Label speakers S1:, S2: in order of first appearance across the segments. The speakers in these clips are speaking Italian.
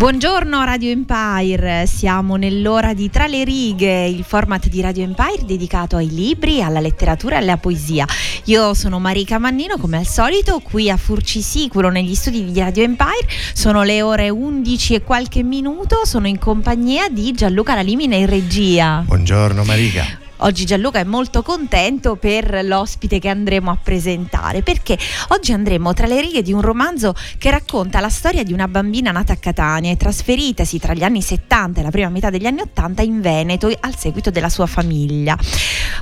S1: Buongiorno Radio Empire, siamo nell'ora di Tra le righe, il format di Radio Empire dedicato ai libri, alla letteratura e alla poesia. Io sono Marica Mannino, come al solito, qui a Furcisicolo negli studi di Radio Empire. Sono le ore 11 e qualche minuto, sono in compagnia di Gianluca Lalimina in regia.
S2: Buongiorno Marica.
S1: Oggi Gianluca è molto contento per l'ospite che andremo a presentare, perché oggi andremo tra le righe di un romanzo che racconta la storia di una bambina nata a Catania e trasferitasi tra gli anni 70 e la prima metà degli anni 80 in Veneto al seguito della sua famiglia.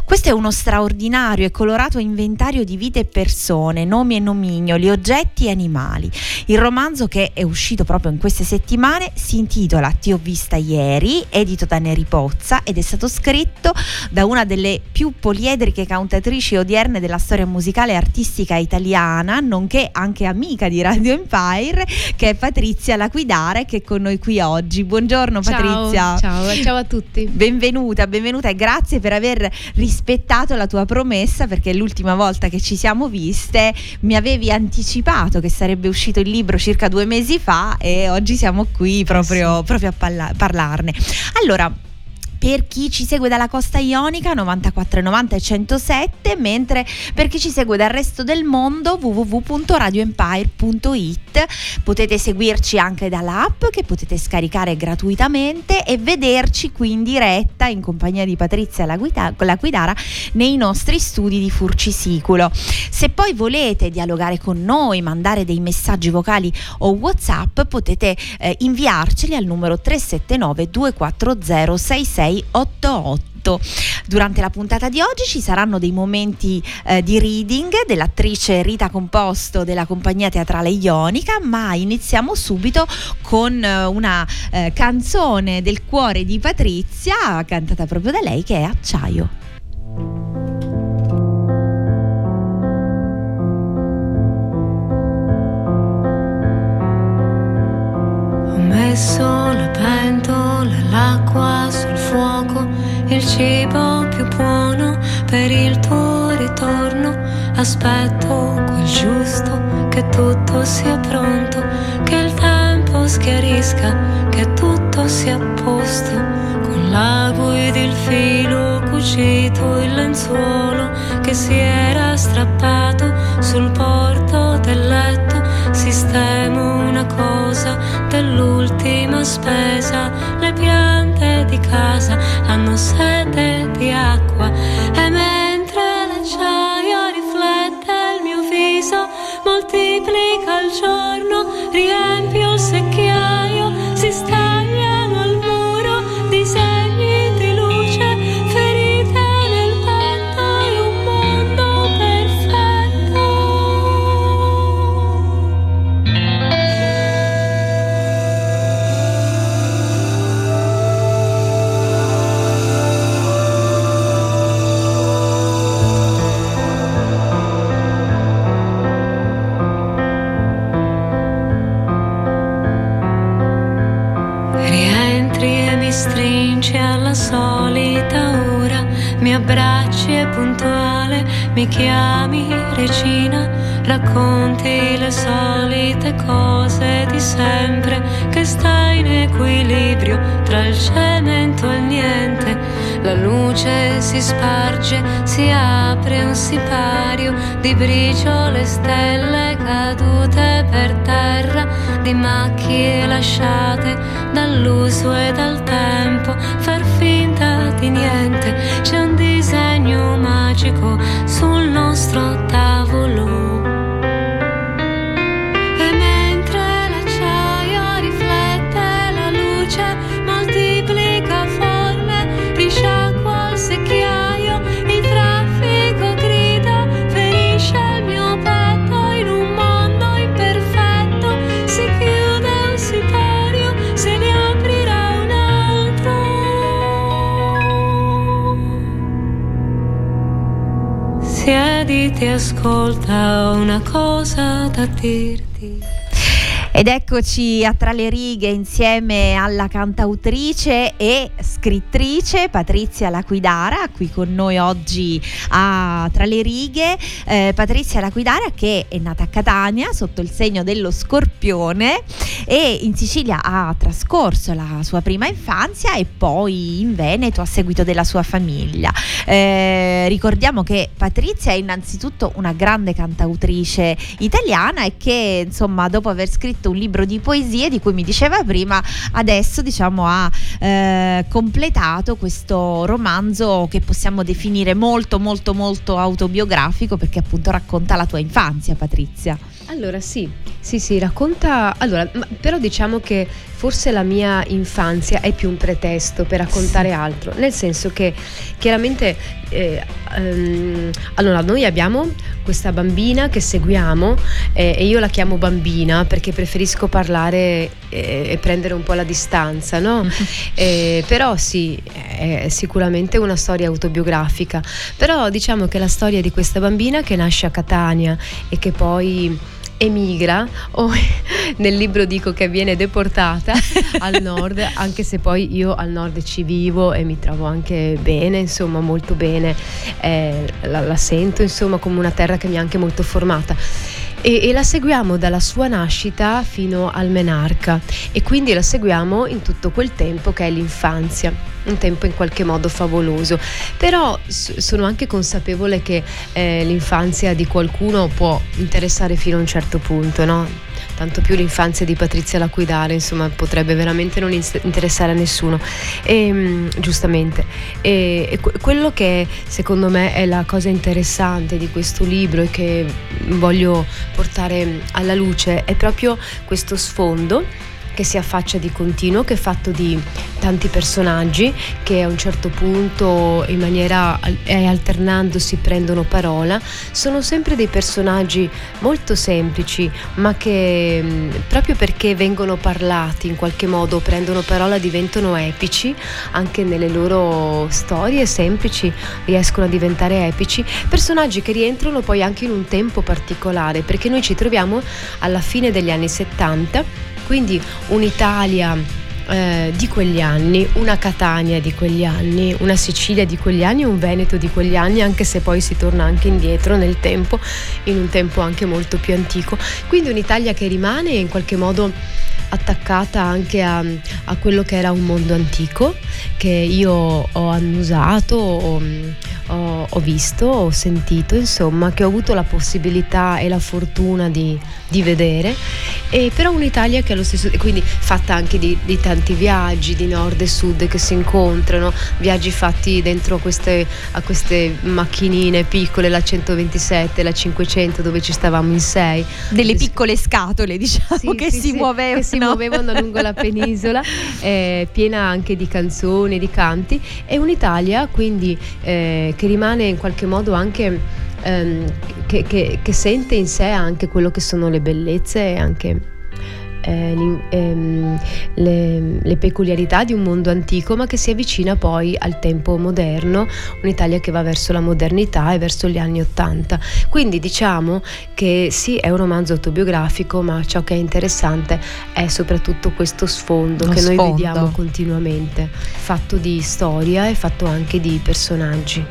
S1: Questo è uno straordinario e colorato inventario di vite e persone, nomi e nomignoli, oggetti e animali. Il romanzo che è uscito proprio in queste settimane si intitola Ti ho vista ieri, edito da Neri Pozza ed è stato scritto da una delle più poliedriche cantatrici odierne della storia musicale e artistica italiana, nonché anche amica di Radio Empire, che è Patrizia Laquidare, che è con noi qui oggi. Buongiorno
S3: ciao,
S1: Patrizia.
S3: Ciao, ciao a tutti.
S1: Benvenuta, benvenuta e grazie per aver rispettato la tua promessa, perché l'ultima volta che ci siamo viste mi avevi anticipato che sarebbe uscito il libro circa due mesi fa e oggi siamo qui proprio, sì. proprio a parla- parlarne. Allora, per chi ci segue dalla costa ionica 94,90 e 107, mentre per chi ci segue dal resto del mondo www.radioempire.it potete seguirci anche dall'app che potete scaricare gratuitamente e vederci qui in diretta in compagnia di Patrizia la, guida, la Guidara nei nostri studi di Furcisiculo. Se poi volete dialogare con noi, mandare dei messaggi vocali o WhatsApp, potete eh, inviarceli al numero 379 240 66 688. Durante la puntata di oggi ci saranno dei momenti eh, di reading dell'attrice Rita Composto della compagnia teatrale Ionica, ma iniziamo subito con eh, una eh, canzone del cuore di Patrizia, cantata proprio da lei, che è Acciaio.
S4: Ho messo le pentole, l'acqua sul fuoco, il cibo più buono per il tuo ritorno. Aspetto quel giusto, che tutto sia pronto, che il tempo schiarisca, che tutto sia a posto. Con l'ago ed il filo cucito, il lenzuolo che si era strappato sul porto del letto, sistemo una cosa dell'ultima spesa, le piante di casa hanno sete di acqua. E mentre l'acciaio riflette il mio viso, moltiplica il giorno, riempio il secchiaio, mi chiami regina, racconti le solite cose di sempre, che sta in equilibrio tra il cemento e il niente. La luce si sparge, si apre un sipario di briciole stelle cadute per terra, di macchie lasciate dall'uso e dal tempo, far finta di niente. C'è un disegno magico sul nostro tavolo. E ascolta una cosa da dirti.
S1: Ed eccoci a Tra le righe insieme alla cantautrice e scrittrice Patrizia Laquidara, qui con noi oggi a Tra le righe. Eh, Patrizia Laquidara che è nata a Catania sotto il segno dello scorpione e in Sicilia ha trascorso la sua prima infanzia e poi in Veneto a seguito della sua famiglia. Eh, ricordiamo che Patrizia è innanzitutto una grande cantautrice italiana e che insomma dopo aver scritto un libro di poesie di cui mi diceva prima, adesso diciamo ha eh, completato questo romanzo che possiamo definire molto molto molto autobiografico perché appunto racconta la tua infanzia Patrizia.
S2: Allora sì, sì, sì, racconta... Allora, però diciamo che forse la mia infanzia è più un pretesto per raccontare altro, nel senso che chiaramente... eh, ehm, allora, noi abbiamo questa bambina che seguiamo eh, e io la chiamo bambina perché preferisco parlare eh, e prendere un po' la distanza, no? Eh, però sì, è sicuramente una storia autobiografica, però diciamo che la storia di questa bambina che nasce a Catania e che poi emigra o nel libro dico che viene deportata al nord anche se poi io al nord ci vivo e mi trovo anche bene insomma molto bene. Eh, la, la sento insomma come una terra che mi ha anche molto formata e, e la seguiamo dalla sua nascita fino al menarca e quindi la seguiamo in tutto quel tempo che è l'infanzia un tempo in qualche modo favoloso però sono anche consapevole che eh, l'infanzia di qualcuno può interessare fino a un certo punto no? Tanto più l'infanzia di Patrizia Laquidare, insomma, potrebbe veramente non interessare a nessuno. E, mm, giustamente. E, e que- quello che secondo me è la cosa interessante di questo libro e che voglio portare alla luce è proprio questo sfondo che si affaccia di continuo, che è fatto di tanti personaggi che a un certo punto in maniera alternandosi prendono parola. Sono sempre dei personaggi molto semplici, ma che mh, proprio perché vengono parlati in qualche modo, prendono parola, diventano epici, anche nelle loro storie semplici riescono a diventare epici. Personaggi che rientrano poi anche in un tempo particolare, perché noi ci troviamo alla fine degli anni 70 quindi un'Italia eh, di quegli anni, una Catania di quegli anni, una Sicilia di quegli anni, un Veneto di quegli anni, anche se poi si torna anche indietro nel tempo, in un tempo anche molto più antico. Quindi un'Italia che rimane in qualche modo attaccata anche a, a quello che era un mondo antico che io ho annusato, ho, ho- ho visto, ho sentito, insomma, che ho avuto la possibilità e la fortuna di, di vedere, e però un'Italia che allo stesso quindi fatta anche di, di tanti viaggi di nord e sud che si incontrano, viaggi fatti dentro queste, a queste macchinine piccole, la 127, la 500 dove ci stavamo in sei.
S1: Delle
S2: Sì.
S1: piccole scatole, diciamo,
S2: Sì,
S1: che
S2: sì,
S1: si
S2: sì, che si muovevano lungo la penisola, eh, piena anche di canzoni, di canti, e un'Italia quindi eh, che rimane in qualche modo anche ehm, che, che- che sente in sé anche quello che sono le bellezze e anche eh, ehm, le, le, peculiarità di un mondo antico ma che si avvicina poi al tempo moderno, un'Italia che va verso la modernità e verso gli anni Ottanta. Quindi diciamo che sì è un romanzo autobiografico ma ciò che è interessante è soprattutto questo sfondo Lo che sfondo. noi vediamo continuamente, fatto di storia e fatto anche di personaggi.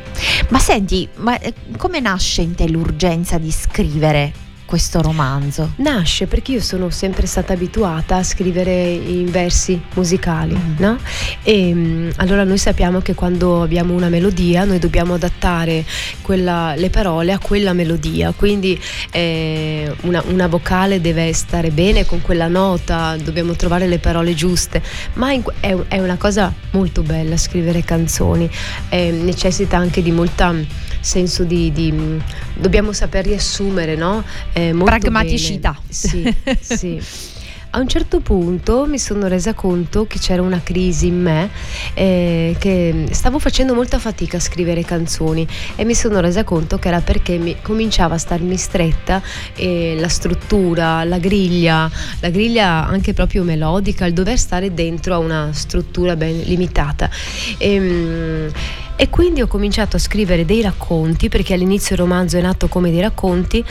S1: Ma senti, ma eh, come nasce in te l'urgenza di scrivere questo romanzo?
S2: Nasce perché io sono sempre stata abituata a scrivere in versi musicali, mm. no? E mm, allora noi sappiamo che quando abbiamo una melodia noi dobbiamo adattare quella, le parole a quella melodia, quindi eh, una, una, vocale deve stare bene con quella nota, dobbiamo trovare le parole giuste, ma in, è, è, una cosa molto bella scrivere canzoni, eh, necessita anche di molta senso di, di dobbiamo saper riassumere, no?
S1: Eh, Pragmaticità.
S2: Bene. Sì, sì. A un certo punto mi sono resa conto che c'era una crisi in me, eh, che stavo facendo molta fatica a scrivere canzoni e mi sono resa conto che era perché mi cominciava a starmi stretta eh, la struttura, la griglia, la griglia anche proprio melodica, il dover stare dentro a una struttura ben limitata. E, ehm, e quindi ho cominciato a scrivere dei racconti, perché all'inizio il romanzo è nato come dei racconti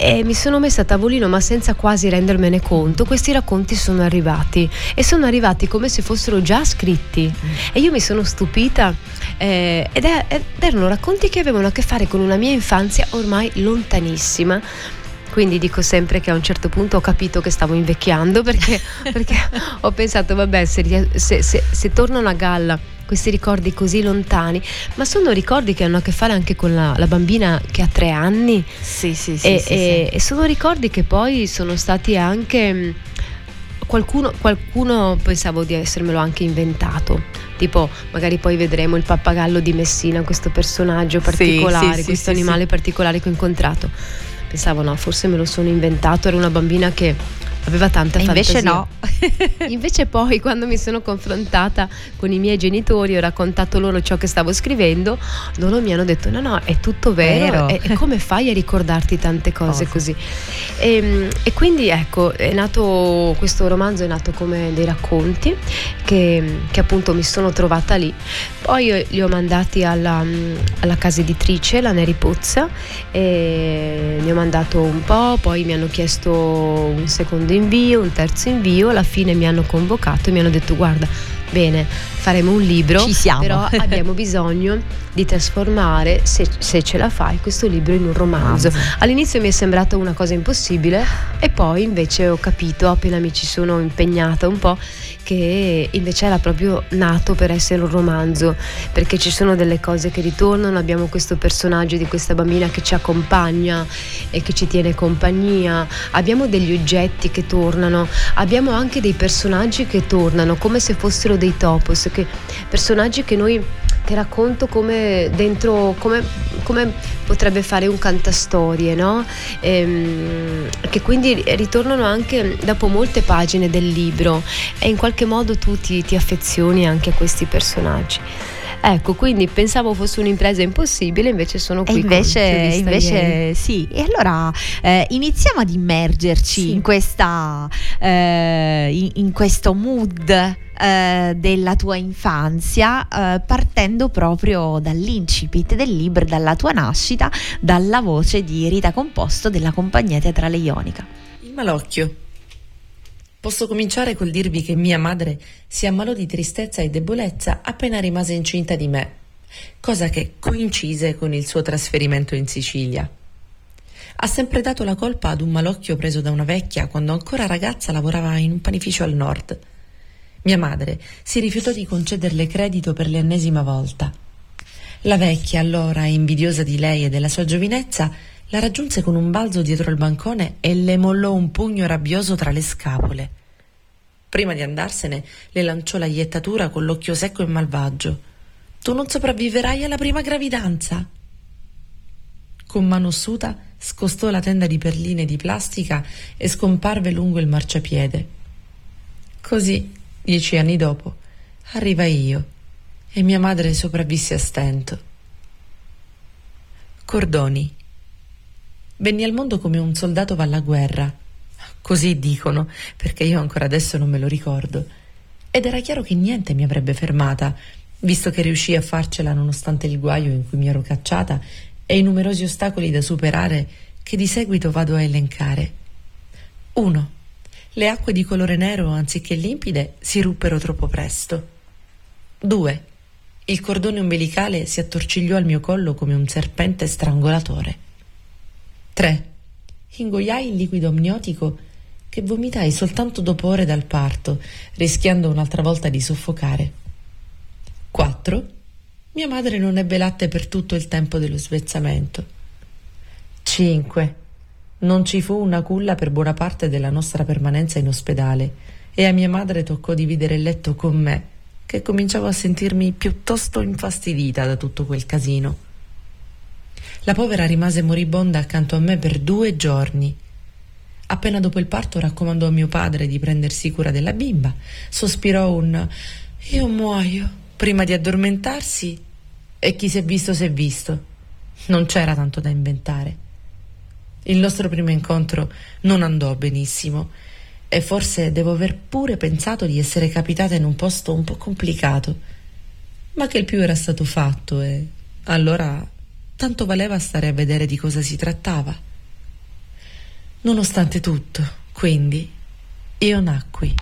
S2: e mi sono messa a tavolino ma senza quasi rendermene conto questi racconti sono arrivati. E sono arrivati come se fossero già scritti. E io mi sono stupita eh, ed, è, ed erano racconti che avevano a che fare con una mia infanzia ormai lontanissima. Quindi dico sempre che a un certo punto ho capito che stavo invecchiando perché, perché ho pensato vabbè se, se, se, se tornano a galla questi ricordi così lontani, ma sono ricordi che hanno a che fare anche con la, la bambina che ha tre anni.
S1: Sì, sì, sì
S2: e,
S1: sì,
S2: e, sì. e sono ricordi che poi sono stati anche... Mm, qualcuno, qualcuno pensavo di essermelo anche inventato tipo magari poi vedremo il pappagallo di Messina, questo personaggio particolare, sì, sì, questo sì, animale particolare che ho incontrato. Pensavo no, forse me lo sono inventato, era una bambina che aveva tanta
S1: e
S2: fantasia.
S1: Invece no.
S2: invece poi quando mi sono confrontata con i miei genitori, ho raccontato loro ciò che stavo scrivendo, loro mi hanno detto no no, è tutto vero, vero. E, e, come fai a ricordarti tante cose oh, così? E, ehm, e, quindi ecco, è nato, questo romanzo è nato come dei racconti che, che appunto mi sono trovata lì. Poi li ho mandati alla, alla casa editrice, la Neri Pozza, e ne ho mandato un po', poi mi hanno chiesto un secondo invio, un terzo invio, alla fine mi hanno convocato e mi hanno detto guarda, bene, faremo un libro,
S1: Ci siamo.
S2: però abbiamo bisogno di trasformare, se, se, ce la fai, questo libro in un romanzo. All'inizio mi è sembrata una cosa impossibile e poi invece ho capito, appena mi ci sono impegnata un po', che invece era proprio nato per essere un romanzo, perché ci sono delle cose che ritornano, abbiamo questo personaggio di questa bambina che ci accompagna e che ci tiene compagnia, abbiamo degli oggetti che tornano, abbiamo anche dei personaggi che tornano come se fossero dei topos, che, personaggi che noi che racconto come dentro come, come, potrebbe fare un cantastorie, no? Ehm, che quindi ritornano anche dopo molte pagine del libro e in qualche modo tu ti, ti affezioni anche a questi personaggi. Ecco, quindi pensavo fosse un'impresa impossibile, invece sono qui.
S1: E invece, invece sì. E allora eh, iniziamo ad immergerci sì. in, questa, eh, in, in questo mood eh, della tua infanzia, eh, partendo proprio dall'incipit del libro, dalla tua nascita, dalla voce di Rita Composto della compagnia teatrale ionica.
S3: Il malocchio. Posso cominciare col dirvi che mia madre si ammalò di tristezza e debolezza appena rimase incinta di me, cosa che coincise con il suo trasferimento in Sicilia. Ha sempre dato la colpa ad un malocchio preso da una vecchia quando ancora ragazza lavorava in un panificio al nord. Mia madre si rifiutò di concederle credito per l'ennesima volta. La vecchia, allora invidiosa di lei e della sua giovinezza, la raggiunse con un balzo dietro il bancone e le mollò un pugno rabbioso tra le scapole. Prima di andarsene le lanciò la iettatura con l'occhio secco e malvagio. Tu non sopravviverai alla prima gravidanza. Con mano ossuta scostò la tenda di perline di plastica e scomparve lungo il marciapiede. Così, dieci anni dopo, arrivai io e mia madre sopravvisse a stento. Cordoni Venni al mondo come un soldato va alla guerra. Così dicono, perché io ancora adesso non me lo ricordo. Ed era chiaro che niente mi avrebbe fermata, visto che riuscii a farcela nonostante il guaio in cui mi ero cacciata e i numerosi ostacoli da superare che di seguito vado a elencare. 1. Le acque di colore nero, anziché limpide, si ruppero troppo presto. 2. Il cordone ombelicale si attorcigliò al mio collo come un serpente strangolatore. 3. Ingoiai il liquido amniotico che vomitai soltanto dopo ore dal parto, rischiando un'altra volta di soffocare. 4. Mia madre non ebbe latte per tutto il tempo dello svezzamento. 5. Non ci fu una culla per buona parte della nostra permanenza in ospedale e a mia madre toccò dividere il letto con me, che cominciavo a sentirmi piuttosto infastidita da tutto quel casino. La povera rimase moribonda accanto a me per due giorni. Appena dopo il parto raccomandò a mio padre di prendersi cura della bimba, sospirò un io muoio prima di addormentarsi e chi si è visto si è visto. Non c'era tanto da inventare. Il nostro primo incontro non andò benissimo e forse devo aver pure pensato di essere capitata in un posto un po' complicato, ma che il più era stato fatto e allora tanto valeva stare a vedere di cosa si trattava. Nonostante tutto, quindi, io nacqui.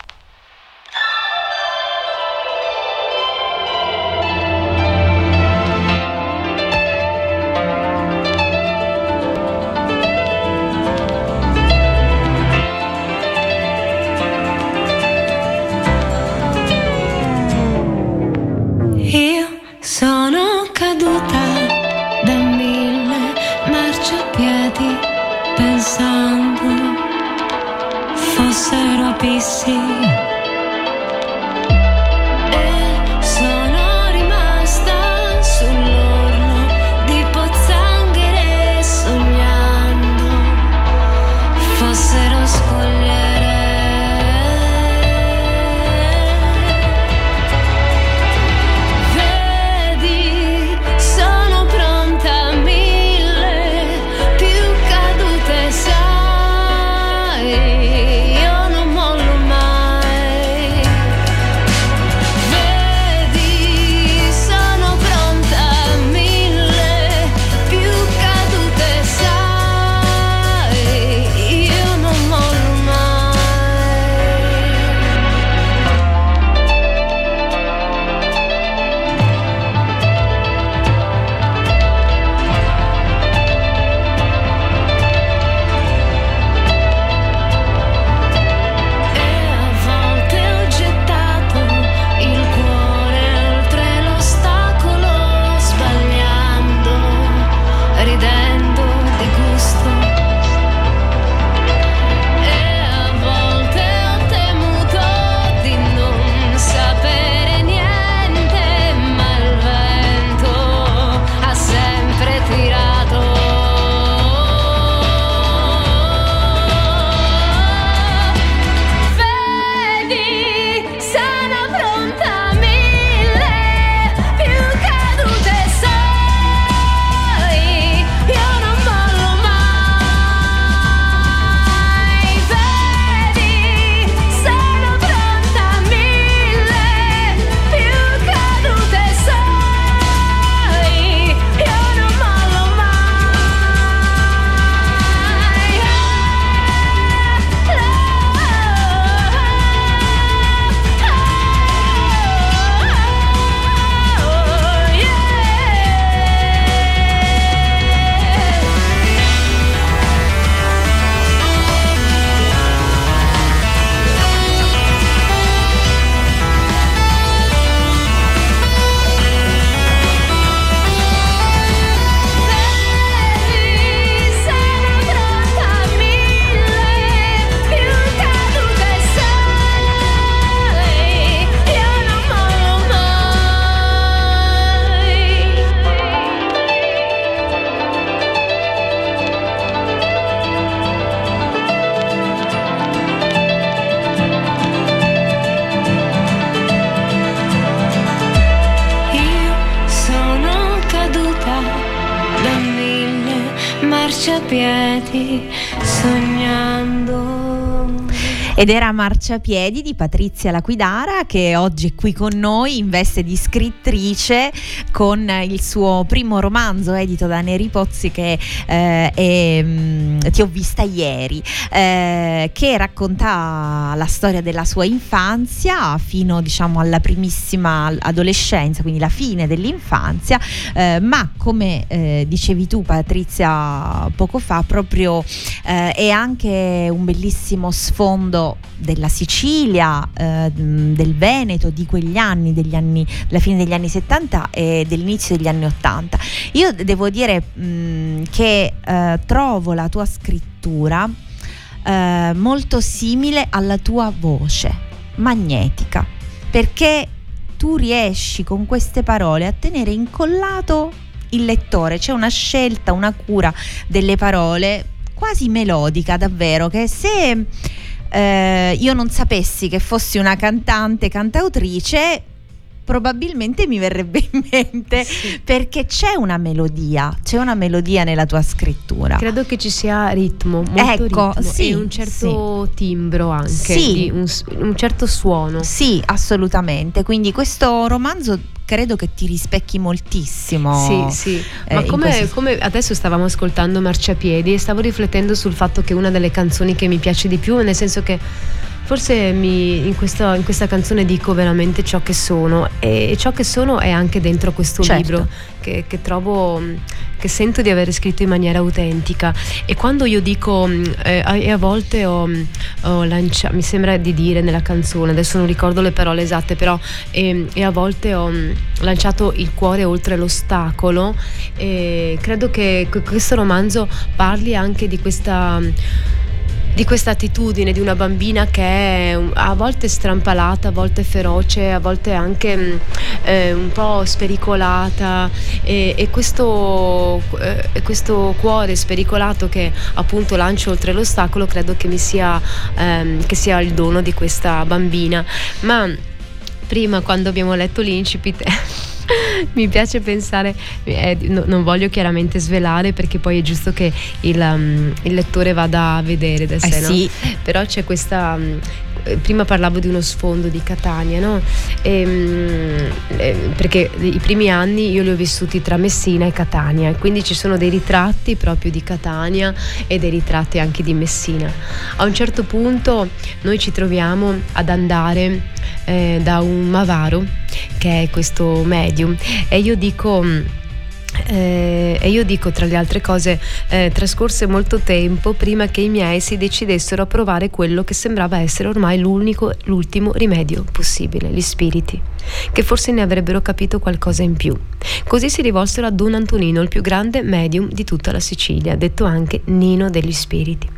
S1: Ed era Marciapiedi di Patrizia Laquidara che oggi è qui con noi in veste di scrittrice con il suo primo romanzo edito da Neri Pozzi che eh, è, mm, Ti ho vista ieri, eh, che racconta la storia della sua infanzia fino diciamo alla primissima adolescenza, quindi la fine dell'infanzia, eh, ma come eh, dicevi tu Patrizia poco fa, proprio eh, è anche un bellissimo sfondo della Sicilia, eh, del Veneto di quegli anni, degli anni, della fine degli anni 70 e dell'inizio degli anni 80. Io devo dire mh, che eh, trovo la tua scrittura eh, molto simile alla tua voce, magnetica, perché tu riesci con queste parole a tenere incollato il lettore, c'è una scelta, una cura delle parole quasi melodica davvero, che se eh, io non sapessi che fossi una cantante, cantautrice, probabilmente mi verrebbe in mente sì. perché c'è una melodia, c'è una melodia nella tua scrittura.
S2: Credo che ci sia ritmo, molto ecco, ritmo sì, e un certo sì. timbro anche, sì. un, un certo suono.
S1: Sì, assolutamente. Quindi questo romanzo credo che ti rispecchi moltissimo.
S2: Sì, sì. Eh, Ma come, questo... come, adesso stavamo ascoltando Marciapiedi e stavo riflettendo sul fatto che una delle canzoni che mi piace di più, nel senso che forse mi, in, questo, in, questa canzone dico veramente ciò che sono e ciò che sono è anche dentro questo certo. libro che, che trovo che sento di aver scritto in maniera autentica. E quando io dico mm, eh, e a volte ho, mm, ho lanciato mi sembra di dire nella canzone adesso non ricordo le parole esatte però e, e a volte ho mm, lanciato il cuore oltre l'ostacolo e credo che questo romanzo parli anche di questa di questa attitudine di una bambina che è a volte strampalata, a volte feroce, a volte anche mm, eh, un po' spericolata e, e questo, eh, questo, cuore spericolato che appunto lancio oltre l'ostacolo credo che mi sia, ehm, che sia il dono di questa bambina. Ma prima quando abbiamo letto l'incipit mi piace pensare, eh, no, non voglio chiaramente svelare perché poi è giusto che il, um, il lettore vada a vedere da sé, eh, no? sì. però c'è questa, um, prima parlavo di uno sfondo di Catania, no? E, um, eh, perché i primi anni io li ho vissuti tra Messina e Catania, quindi ci sono dei ritratti proprio di Catania e dei ritratti anche di Messina. A un certo punto noi ci troviamo ad andare eh, da un Mavaro, che è questo medium, e io dico eh, e io dico tra le altre cose, eh, trascorse molto tempo prima che i miei si decidessero a provare quello che sembrava essere ormai l'ultimo rimedio possibile, gli spiriti, che forse ne avrebbero capito qualcosa in più. Così si rivolsero a Don Antonino, il più grande medium di tutta la Sicilia, detto anche Nino degli Spiriti.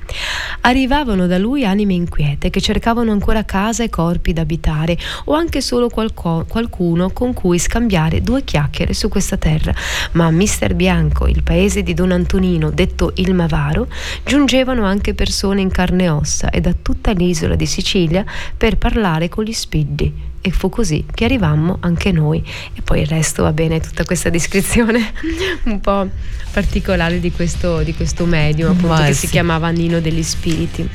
S2: Arrivavano da lui anime inquiete che cercavano ancora casa e corpi da abitare o anche solo qualco, qualcuno con cui scambiare due chiacchiere su questa terra, ma Mister Bianco, il paese di Don Antonino, detto il Mavaro, giungevano anche persone in carne e ossa e da tutta l'isola di Sicilia per parlare con gli spiddi e fu così che arrivammo anche noi e poi il resto va bene tutta questa descrizione un po' particolare di questo, di questo medium appunto Ma che sì. si chiamava Nino degli Spiriti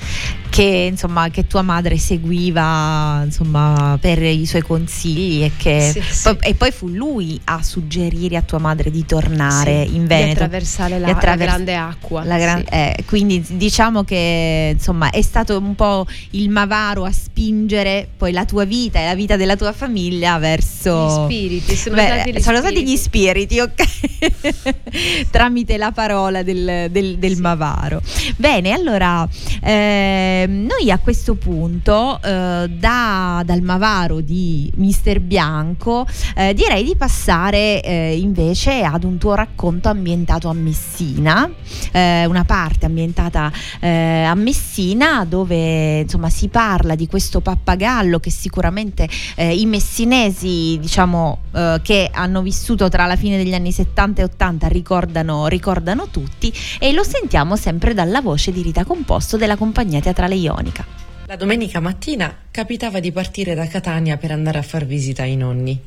S1: che, insomma, che tua madre seguiva insomma, per i suoi consigli e, che, sì, sì. Poi, e poi fu lui a suggerire a tua madre di tornare sì, in Veneto. Di
S2: attraversare la, attraversa- la grande acqua.
S1: La gran- eh, quindi diciamo che insomma, è stato un po' il Mavaro a spingere poi la tua vita e la vita della tua famiglia verso...
S2: Gli spiriti, sono, Beh, stati,
S1: sono
S2: spiriti.
S1: stati gli spiriti, ok? Tramite la parola del, del, del Mavaro. Bene, allora... Eh, noi a questo punto, eh, da, dal Mavaro di Mister Bianco, eh, direi di passare eh, invece ad un tuo racconto ambientato a Messina, eh, una parte ambientata eh, a Messina dove insomma si parla di questo pappagallo che sicuramente eh, i messinesi diciamo che hanno vissuto tra la fine degli anni 70 e 80 ricordano, ricordano tutti e lo sentiamo sempre dalla voce di Rita Composto della compagnia teatrale ionica.
S3: La domenica mattina capitava di partire da Catania per andare a far visita ai nonni.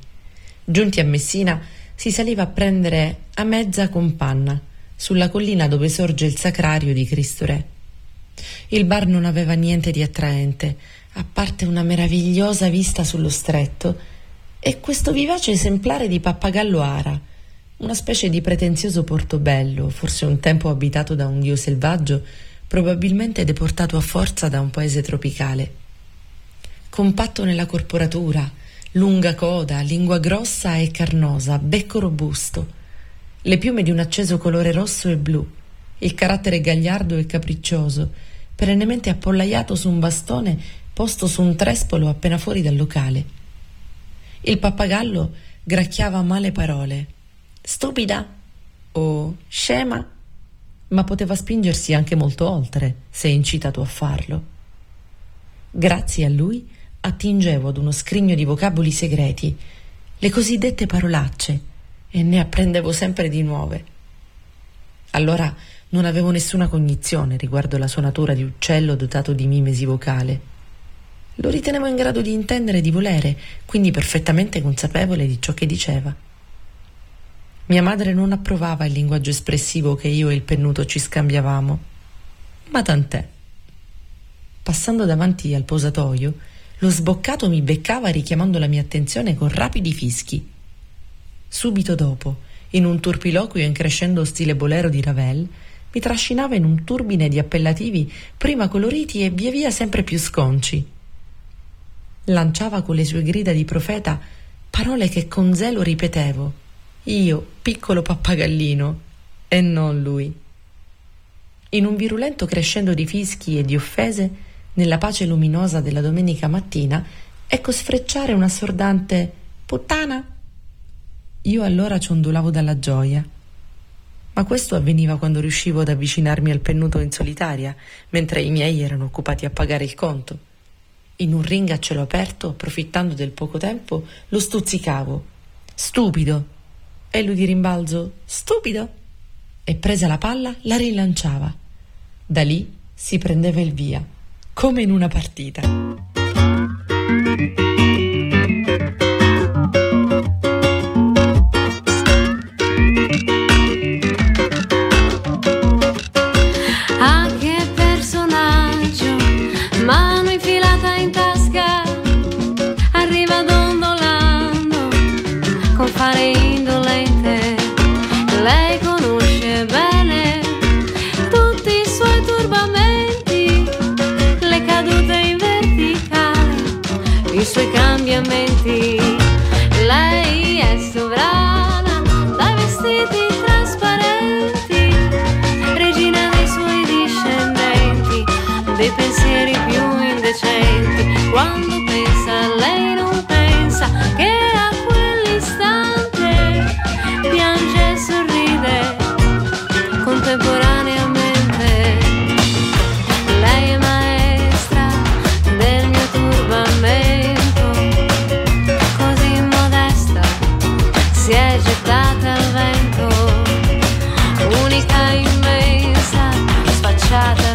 S3: Giunti a Messina si saliva a prendere a mezza companna, sulla collina dove sorge il sacrario di Cristo Re. Il bar non aveva niente di attraente, a parte una meravigliosa vista sullo stretto e questo vivace esemplare di pappagallo ara, una specie di pretenzioso portobello, forse un tempo abitato da un dio selvaggio, probabilmente deportato a forza da un paese tropicale. Compatto nella corporatura, lunga coda, lingua grossa e carnosa, becco robusto, le piume di un acceso colore rosso e blu, il carattere gagliardo e capriccioso, perennemente appollaiato su un bastone posto su un trespolo appena fuori dal locale. Il pappagallo gracchiava male parole. Stupida o scema, ma poteva spingersi anche molto oltre se incitato a farlo. Grazie a lui attingevo ad uno scrigno di vocaboli segreti, le cosiddette parolacce, e ne apprendevo sempre di nuove. Allora non avevo nessuna cognizione riguardo la sua natura di uccello dotato di mimesi vocale. Lo ritenevo in grado di intendere e di volere, quindi perfettamente consapevole di ciò che diceva. Mia madre non approvava il linguaggio espressivo che io e il pennuto ci scambiavamo, ma tant'è. Passando davanti al posatoio, lo sboccato mi beccava richiamando la mia attenzione con rapidi fischi. Subito dopo, in un turpiloquio in crescendo stile bolero di Ravel, mi trascinava in un turbine di appellativi prima coloriti e via via sempre più sconci. Lanciava con le sue grida di profeta parole che con zelo ripetevo, io, piccolo pappagallino, e non lui. In un virulento crescendo di fischi e di offese, nella pace luminosa della domenica mattina, ecco sfrecciare un assordante puttana. Io allora ciondolavo dalla gioia. Ma questo avveniva quando riuscivo ad avvicinarmi al pennuto in solitaria, mentre i miei erano occupati a pagare il conto. In un ring a cielo aperto, approfittando del poco tempo, lo stuzzicavo. Stupido! E lui di rimbalzo, stupido! E presa la palla, la rilanciava. Da lì si prendeva il via come in una partita.
S4: Suoi cambiamenti. Lei è sovrana dai vestiti trasparenti regina dei suoi discendenti, dei pensieri più indecenti. Quando shadow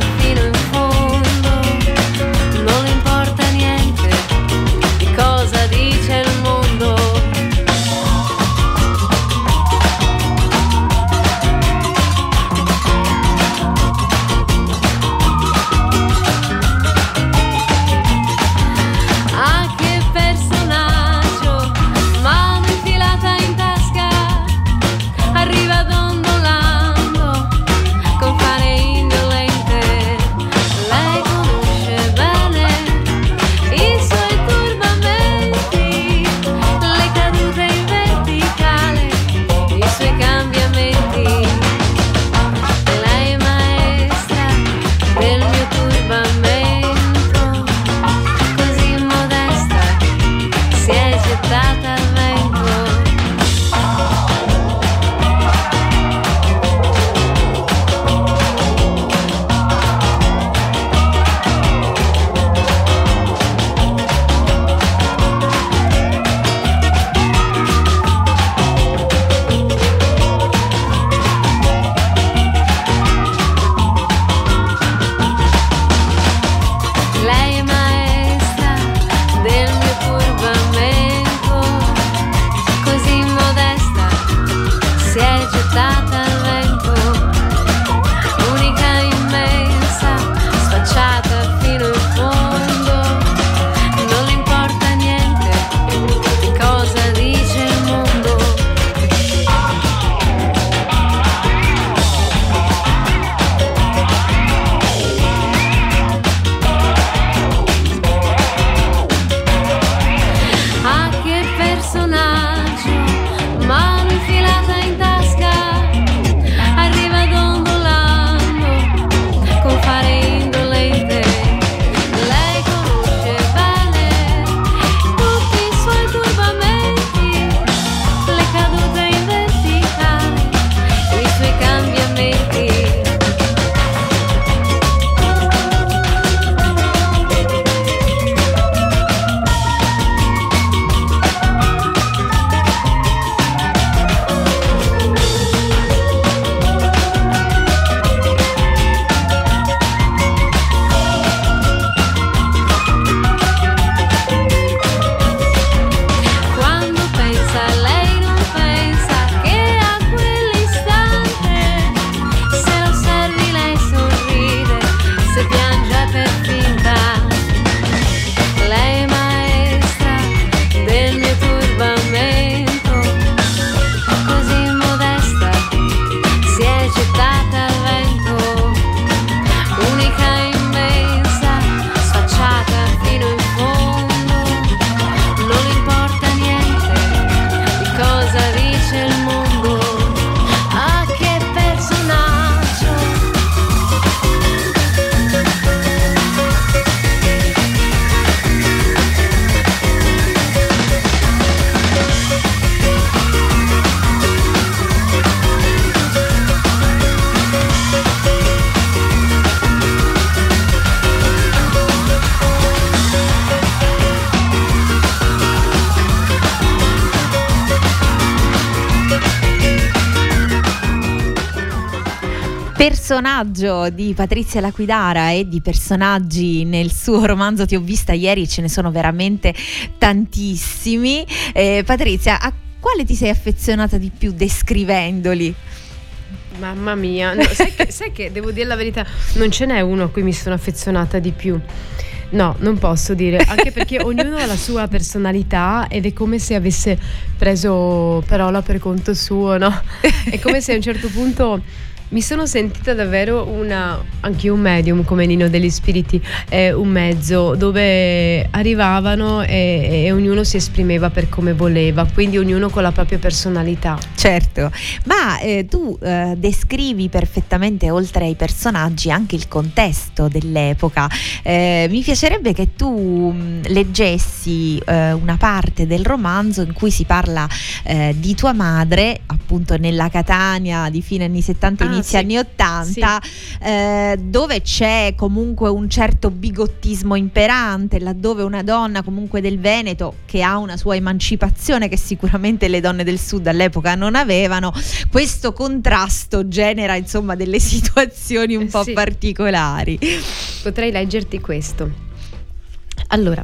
S1: personaggio di Patrizia Laquidara e di personaggi nel suo romanzo Ti ho vista ieri, ce ne sono veramente tantissimi. Eh, Patrizia, a quale ti sei affezionata di più descrivendoli?
S2: Mamma mia, no, sai, che, sai che devo dire la verità, non ce n'è uno a cui mi sono affezionata di più. No, non posso dire, anche perché ognuno ha la sua personalità ed è come se avesse preso parola per conto suo, no? È come se a un certo punto mi sono sentita davvero una, anche un medium come Nino degli Spiriti, eh, un mezzo dove arrivavano e, e, ognuno si esprimeva per come voleva, quindi ognuno con la propria personalità.
S1: Certo, ma eh, tu eh, descrivi perfettamente oltre ai personaggi anche il contesto dell'epoca. Eh, mi piacerebbe che tu mh, leggessi eh, una parte del romanzo in cui si parla eh, di tua madre, appunto nella Catania di fine anni 70 ah, inizi sì. anni 80, sì. eh, dove c'è comunque un certo bigottismo imperante, laddove una donna comunque del Veneto che ha una sua emancipazione che sicuramente le donne del sud all'epoca non avevano, questo contrasto genera insomma delle situazioni un po' sì. particolari.
S2: Potrei leggerti questo. Allora,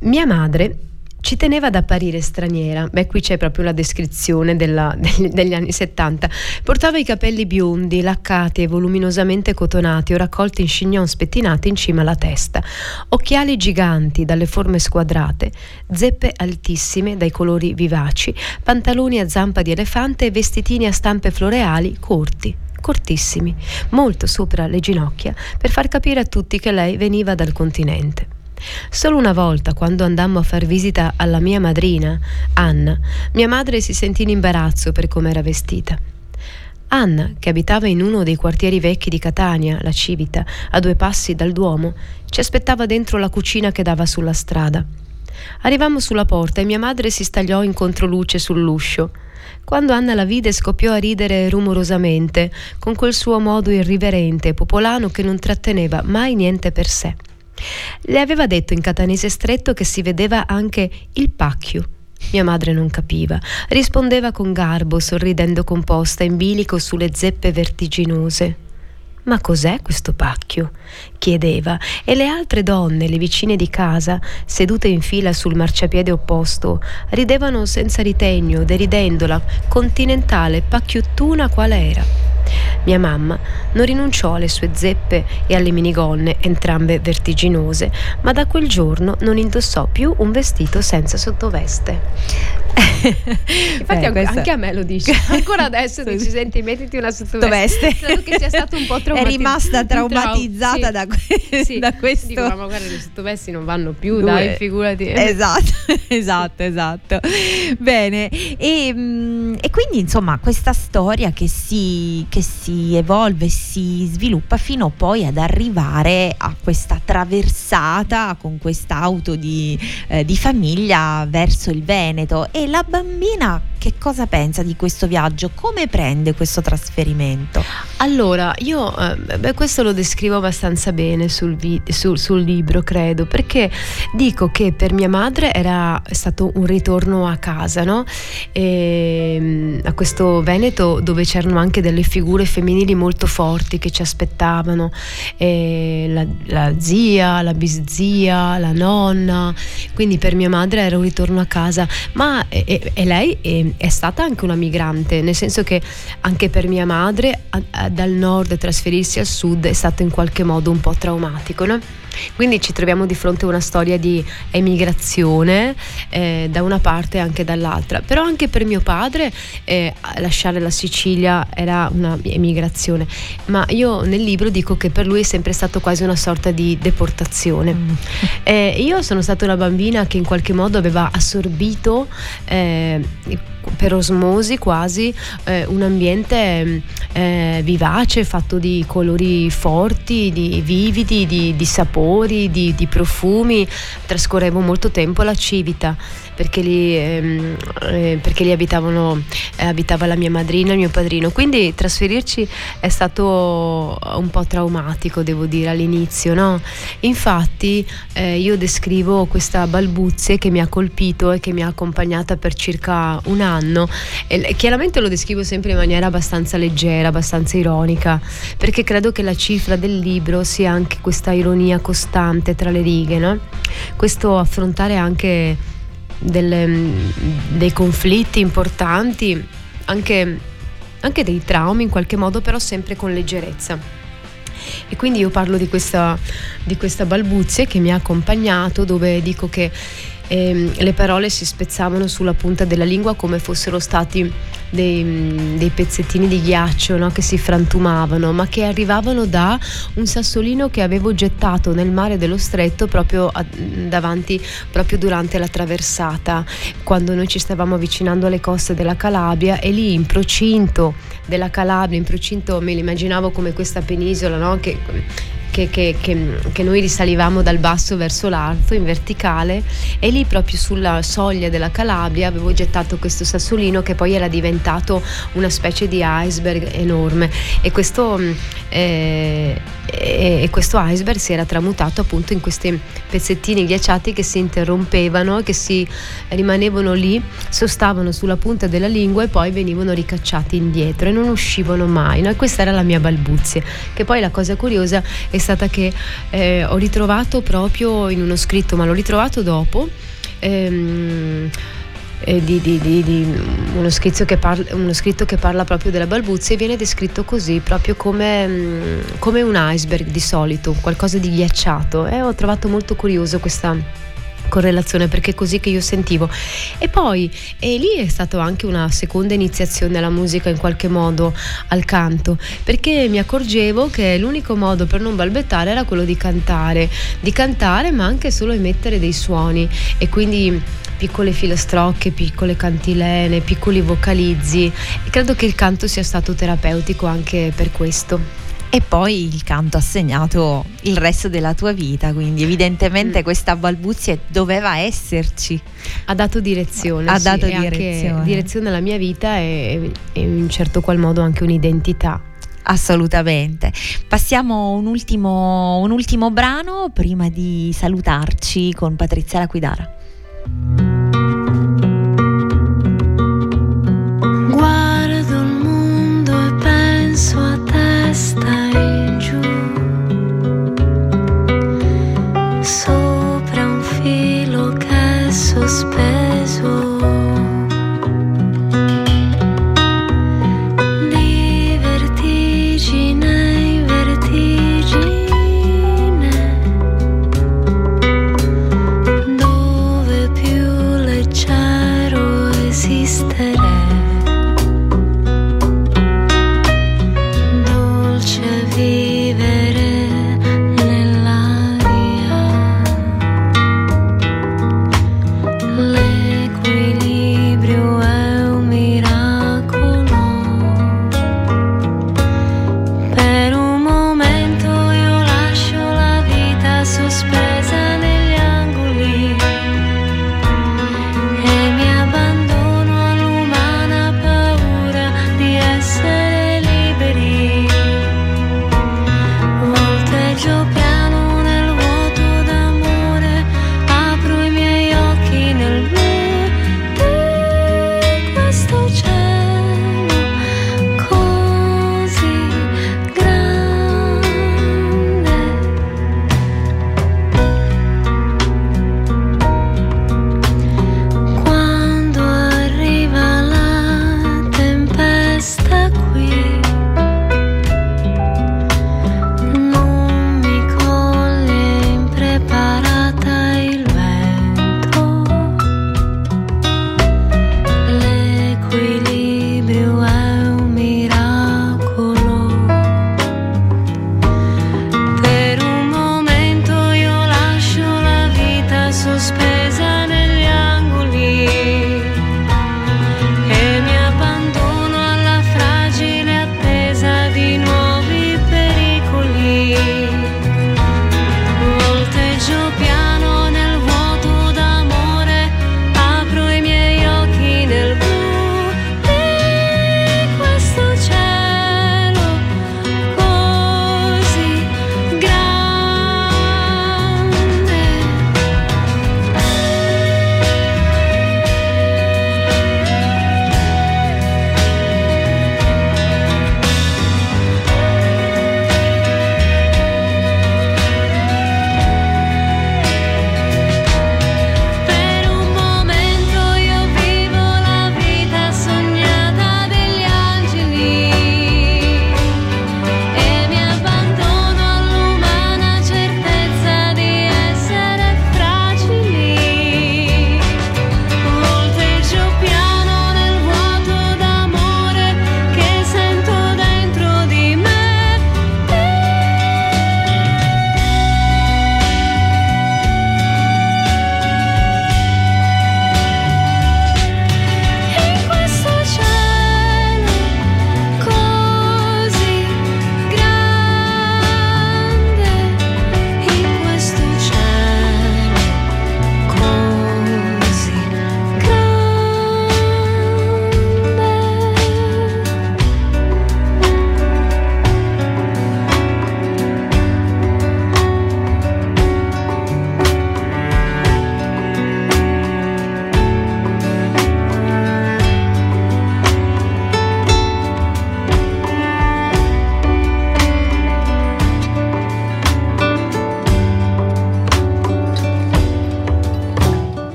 S2: mia madre ci teneva ad apparire straniera. Beh, qui c'è proprio la descrizione della, degli, degli, anni 70. Portava i capelli biondi, laccati e voluminosamente cotonati o raccolti in chignon spettinati in cima alla testa, occhiali giganti dalle forme squadrate, zeppe altissime dai colori vivaci, pantaloni a zampa di elefante e vestitini a stampe floreali corti cortissimi, molto sopra le ginocchia, per far capire a tutti che lei veniva dal continente. Solo una volta, quando andammo a far visita alla mia madrina, Anna, mia madre si sentì in imbarazzo per come era vestita. Anna, che abitava in uno dei quartieri vecchi di Catania, la Civita, a due passi dal Duomo, ci aspettava dentro la cucina che dava sulla strada. Arrivammo sulla porta e mia madre si stagliò in controluce sull'uscio. Quando Anna la vide scoppiò a ridere rumorosamente, con quel suo modo irriverente e popolano che non tratteneva mai niente per sé. Le aveva detto in catanese stretto che si vedeva anche il pacchio. Mia madre non capiva. Rispondeva con garbo, sorridendo composta, in bilico sulle zeppe vertiginose. Ma cos'è questo pacchio? Chiedeva, e le altre donne, le vicine di casa, sedute in fila sul marciapiede opposto, ridevano senza ritegno, deridendola, continentale, pacchiottuna qual era. Mia mamma non rinunciò alle sue zeppe e alle minigonne, entrambe vertiginose, ma da quel giorno non indossò più un vestito senza sottoveste. Infatti Beh, anche, anche a me lo dice. Ancora adesso dici, senti, mettiti una sottoveste. Credo che sia stato un po' traumatizzata.
S1: È rimasta traumatizzata da, que- sì. da, questo.
S2: Dico, ma magari le sottovesti non vanno più, Due. dai, figurati.
S1: Esatto, esatto, esatto. Bene, e, mm, e, quindi insomma questa storia che si, che si evolve, si sviluppa fino poi ad arrivare a questa traversata con quest'auto di, eh, di famiglia verso il Veneto e la bambina che cosa pensa di questo viaggio? Come prende questo trasferimento?
S2: Allora, io eh, beh, questo lo descrivo abbastanza bene sul, vi- sul, sul, libro, credo, perché dico che per mia madre era stato un ritorno a casa, no? E, ehm, a questo Veneto dove c'erano anche delle figure femminili molto forti che ci aspettavano, la, la zia, la biszia, la nonna, quindi per mia madre era un ritorno a casa, ma e, e lei e, è stata anche una migrante, nel senso che anche per mia madre a, a, dal nord trasferirsi al sud è stato in qualche modo un po' traumatico, no? Quindi ci troviamo di fronte a una storia di emigrazione eh, da una parte e anche dall'altra. Però anche per mio padre eh, lasciare la Sicilia era una emigrazione. Ma io nel libro dico che per lui è sempre stato quasi una sorta di deportazione. Mm. Eh, io sono stata una bambina che in qualche modo aveva assorbito eh, per osmosi quasi eh, un ambiente eh, vivace, fatto di colori forti, di vividi, di, di sapori, di, di, profumi. Trascorrevo molto tempo alla Civita perché lì, ehm, eh, perché lì abitavano, eh, abitava la mia madrina e il mio padrino. Quindi trasferirci è stato un po' traumatico, devo dire, all'inizio. No? Infatti eh, io descrivo questa balbuzie che mi ha colpito e che mi ha accompagnata per circa un anno. E, chiaramente lo descrivo sempre in maniera abbastanza leggera, abbastanza ironica, perché credo che la cifra del libro sia anche questa ironia costante tra le righe, no? questo affrontare anche delle, dei conflitti importanti, anche, anche dei traumi in qualche modo, però sempre con leggerezza. E quindi io parlo di questa, di questa balbuzie che mi ha accompagnato, dove dico che eh, le parole si spezzavano sulla punta della lingua come fossero stati dei, dei pezzettini di ghiaccio no? che si frantumavano, ma che arrivavano da un sassolino che avevo gettato nel mare dello stretto proprio a, davanti, proprio durante la traversata, quando noi ci stavamo avvicinando alle coste della Calabria e lì in procinto della Calabria, in procinto me l'immaginavo come questa penisola no? che che, che, che, che, noi risalivamo dal basso verso l'alto in verticale e lì proprio sulla soglia della Calabria avevo gettato questo sassolino che poi era diventato una specie di iceberg enorme e questo, eh, e questo iceberg si era tramutato appunto in questi pezzettini ghiacciati che si interrompevano, che si rimanevano lì, sostavano sulla punta della lingua e poi venivano ricacciati indietro e non uscivano mai. No? E questa era la mia balbuzie, che poi la cosa curiosa è stata che eh, ho ritrovato proprio in uno scritto, ma l'ho ritrovato dopo. Ehm, eh, di, di, di, di uno, parla, uno, scritto che parla proprio della balbuzia e viene descritto così, proprio come, mm, come un iceberg di solito, qualcosa di ghiacciato. E ho trovato molto curioso questa correlazione perché è così che io sentivo. E poi e lì è stata anche una seconda iniziazione alla musica in qualche modo al canto perché mi accorgevo che l'unico modo per non balbettare era quello di cantare di cantare ma anche solo emettere dei suoni. E quindi piccole filastrocche, piccole cantilene, piccoli vocalizzi. E credo che il canto sia stato terapeutico anche per questo.
S1: E poi il canto ha segnato il resto della tua vita, quindi evidentemente mm. questa balbuzia doveva esserci.
S2: Ha dato direzione.
S1: Ha sì, dato direzione.
S2: direzione alla mia vita e, e in un certo qual modo anche un'identità.
S1: Assolutamente. Passiamo un ultimo, un ultimo brano prima di salutarci con Patrizia Laquidara.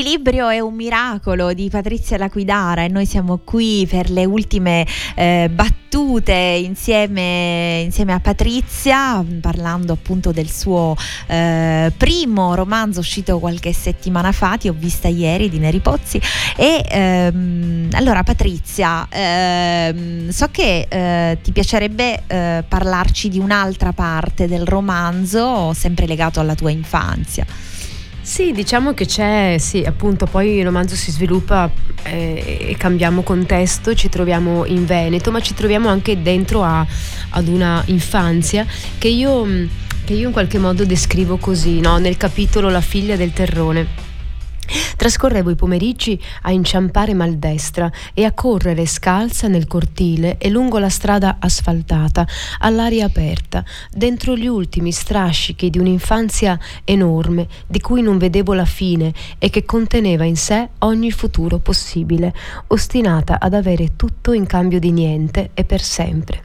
S1: L'equilibrio è un miracolo di Patrizia Laquidara e noi siamo qui per le ultime eh, battute insieme, insieme, a Patrizia, parlando appunto del suo eh, primo romanzo uscito qualche settimana fa, ti ho vista ieri di Neri Pozzi. E ehm, allora Patrizia, ehm, so che eh, ti piacerebbe eh, parlarci di un'altra parte del romanzo, sempre legato alla tua infanzia.
S2: Sì, diciamo che c'è, sì, appunto, poi il romanzo si sviluppa eh, e cambiamo contesto, ci troviamo in Veneto, ma ci troviamo anche dentro a, ad una infanzia che io, che io in qualche modo descrivo così, no? nel capitolo La figlia del terrone. Trascorrevo i pomeriggi a inciampare maldestra e a correre scalza nel cortile e lungo la strada asfaltata, all'aria aperta, dentro gli ultimi strascichi di un'infanzia enorme, di cui non vedevo la fine e che conteneva in sé ogni futuro possibile, ostinata ad avere tutto in cambio di niente e per sempre.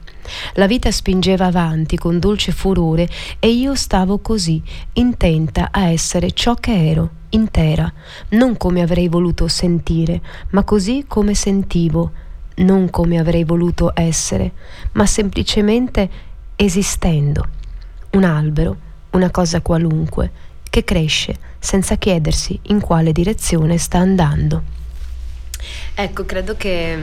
S2: La vita spingeva avanti con dolce furore e io stavo così, intenta a essere ciò che ero, intera, non come avrei voluto sentire, ma così come sentivo, non come avrei voluto essere, ma semplicemente esistendo. Un albero, una cosa qualunque, che cresce senza chiedersi in quale direzione sta andando. Ecco, credo che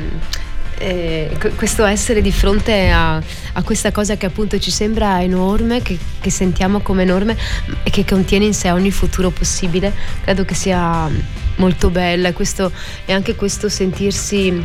S2: eh, questo essere di fronte a, a, questa cosa che appunto ci sembra enorme, che, che, sentiamo come enorme e che contiene in sé ogni futuro possibile, credo che sia molto bella e, questo, e anche questo sentirsi,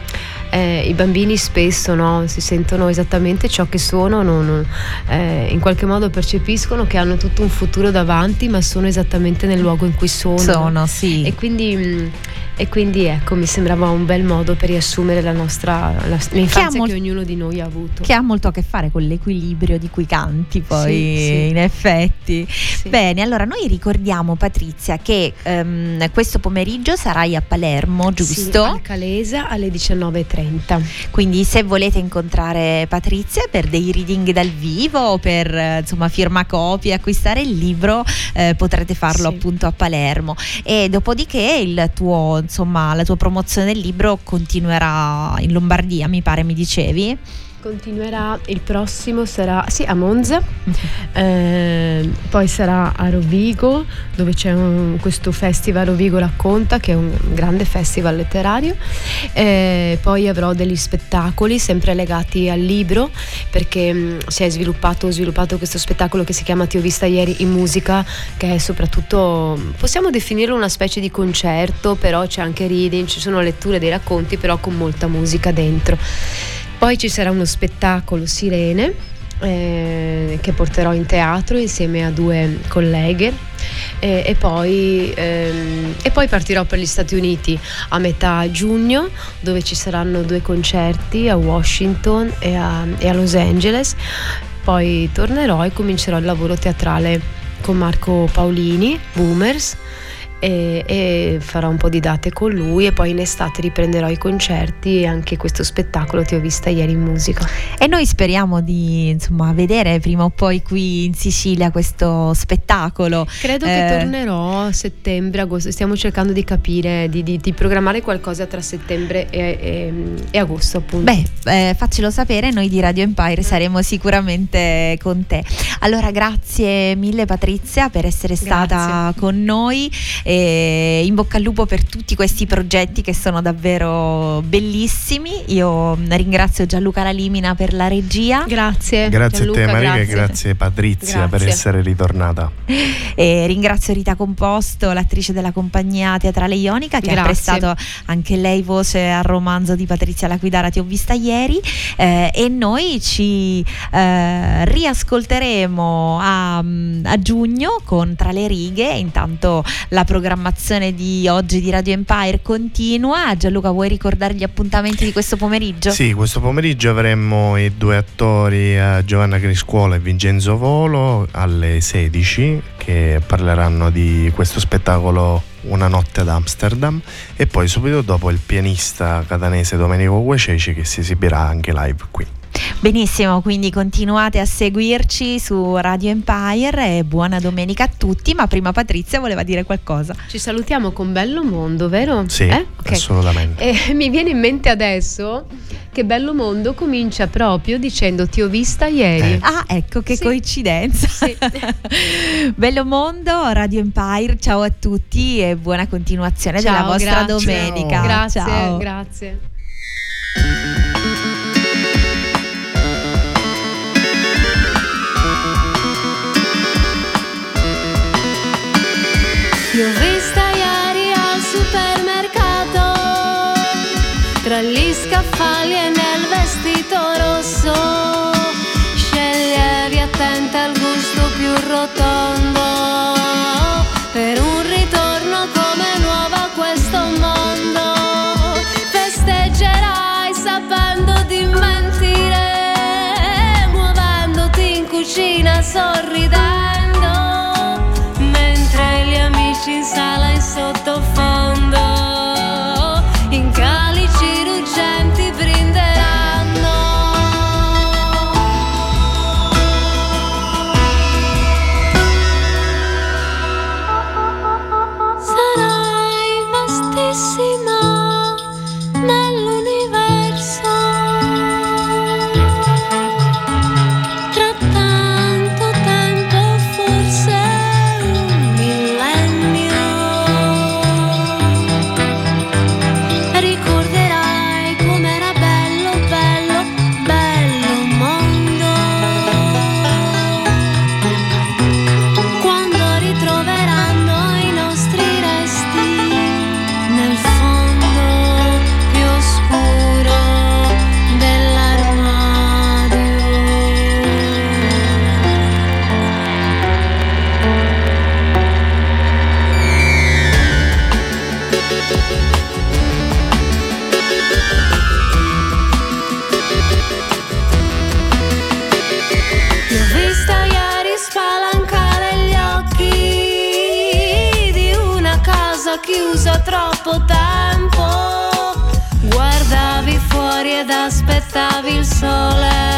S2: eh, i bambini spesso no, si sentono esattamente ciò che sono, non, eh, in qualche modo percepiscono che hanno tutto un futuro davanti ma sono esattamente nel luogo in cui sono.
S1: Sono, sì.
S2: E quindi e quindi ecco, mi sembrava un bel modo per riassumere la nostra la, l'infanzia che, mol- che, ognuno di noi ha avuto.
S1: Che ha molto a che fare con l'equilibrio di cui canti, poi sì, sì. in effetti. Sì. Bene, allora noi ricordiamo Patrizia che um, questo pomeriggio sarai a Palermo, giusto?
S2: Sì, al Calesa alle 19.30.
S1: Quindi se volete incontrare Patrizia per dei reading dal vivo per insomma firma copie, acquistare il libro, eh, potrete farlo appunto a Palermo. E dopodiché il tuo insomma la tua promozione del libro continuerà in Lombardia, mi pare mi dicevi.
S2: Continuerà il prossimo, sarà sì, a Monza, eh, poi sarà a Rovigo, dove c'è un, questo festival Rovigo Racconta, che è un grande festival letterario. Eh, poi avrò degli spettacoli sempre legati al libro, perché mh, mm, si è sviluppato, sviluppato questo spettacolo che si chiama Ti ho vista ieri in musica, che è soprattutto, possiamo definirlo una specie di concerto, però c'è anche reading, ci sono letture dei racconti, però con molta musica dentro. Poi ci sarà uno spettacolo Sirene eh, che porterò in teatro insieme a due colleghe eh, e, poi, ehm, e, poi, partirò per gli Stati Uniti a metà giugno dove ci saranno due concerti a Washington e a, e a Los Angeles. Poi tornerò e comincerò il lavoro teatrale con Marco Paolini, Boomers e, e, farò un po' di date con lui e poi in estate riprenderò i concerti e anche questo spettacolo ti ho vista ieri in musica.
S1: E noi speriamo di insomma, vedere prima o poi qui in Sicilia questo spettacolo.
S2: Credo eh, che tornerò a settembre, agosto, stiamo cercando di capire, di, di, di programmare qualcosa tra settembre e, e, e agosto appunto.
S1: Beh, eh, faccelo sapere, noi di Radio Empire saremo sicuramente con te. Allora grazie mille Patrizia per essere stata grazie. con noi e in bocca al lupo per tutti questi progetti che sono davvero bellissimi. Io ringrazio Gianluca Lalimina per la regia.
S2: Grazie.
S5: Grazie Gianluca, a te Maria grazie. e grazie Patrizia grazie. per essere ritornata.
S1: E ringrazio Rita Composto, l'attrice della compagnia teatrale Ionica, che grazie. ha prestato anche lei voce al romanzo di Patrizia Laquidara, ti ho vista ieri. Eh, e noi ci eh, riascolteremo a, a giugno con Tra le righe. Intanto la programmazione programmazione di oggi di Radio Empire continua. Gianluca, vuoi ricordare gli appuntamenti di questo pomeriggio?
S5: Sì, questo pomeriggio avremo i due attori eh, Giovanna Criscuola e Vincenzo Volo alle 16 che parleranno di questo spettacolo Una notte ad Amsterdam e poi subito dopo il pianista catanese Domenico Guaceci che si esibirà anche live qui.
S1: Benissimo, quindi continuate a seguirci su Radio Empire e buona domenica a tutti, ma prima Patrizia voleva dire qualcosa.
S2: Ci salutiamo con Bello Mondo, vero?
S5: Sì,
S2: Eh? Ok.
S5: assolutamente.
S2: E mi viene in mente adesso che Bello Mondo comincia proprio dicendo ti ho vista ieri.
S5: Eh.
S1: Ah, ecco che
S2: Sì.
S1: coincidenza.
S2: Sì.
S1: Bello mondo, Radio Empire, ciao a tutti e buona continuazione della
S2: Ciao,
S1: vostra
S2: grazie.
S1: domenica.
S2: Grazie,
S1: Ciao.
S2: grazie.
S4: Ti ho vista ieri al supermercato, tra gli scaffali e nel vestito rosso. Sceglievi attenta al gusto più rotondo, per un ritorno come nuova a questo mondo. Festeggerai sapendo di mentire, muovendoti in cucina sorridendo. sou teu. Troppo tempo. Guardavi fuori ed aspettavi il sole,